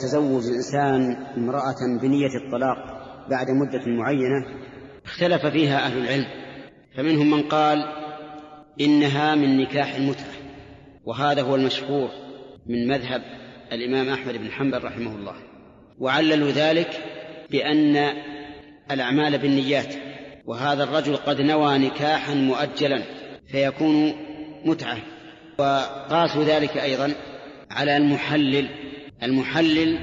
تزوج الإنسان امرأة بنية الطلاق بعد مدة معينة اختلف فيها أهل العلم فمنهم من قال إنها من نكاح المتعة وهذا هو المشهور من مذهب الإمام أحمد بن حنبل رحمه الله وعللوا ذلك بأن الأعمال بالنيات وهذا الرجل قد نوى نكاحا مؤجلا فيكون متعة وقاسوا ذلك أيضا على المحلل المحلل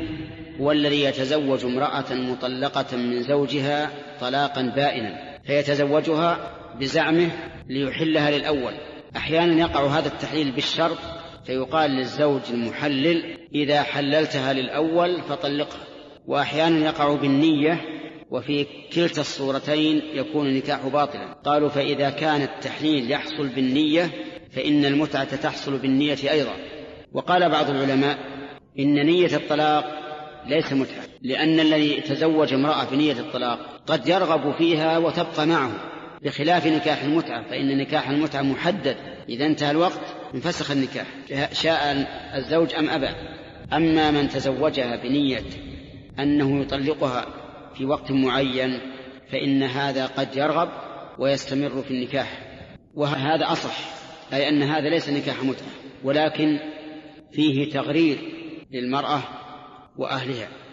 هو الذي يتزوج امرأة مطلقة من زوجها طلاقا بائنا فيتزوجها بزعمه ليحلها للأول. أحيانا يقع هذا التحليل بالشرط فيقال للزوج المحلل إذا حللتها للأول فطلقها. وأحيانا يقع بالنية وفي كلتا الصورتين يكون النكاح باطلا. قالوا فإذا كان التحليل يحصل بالنية فإن المتعة تحصل بالنية أيضا. وقال بعض العلماء إن نية الطلاق ليس متعة لأن الذي تزوج امرأة بنية الطلاق قد يرغب فيها وتبقى معه. بخلاف نكاح المتعة فإن نكاح المتعة محدد. إذا انتهى الوقت انفسخ النكاح شاء الزوج أم أبى. أما من تزوجها بنية أنه يطلقها في وقت معين فإن هذا قد يرغب ويستمر في النكاح. وهذا أصح أي أن هذا ليس نكاح متعة ولكن فيه تغرير للمرأة وأهلها.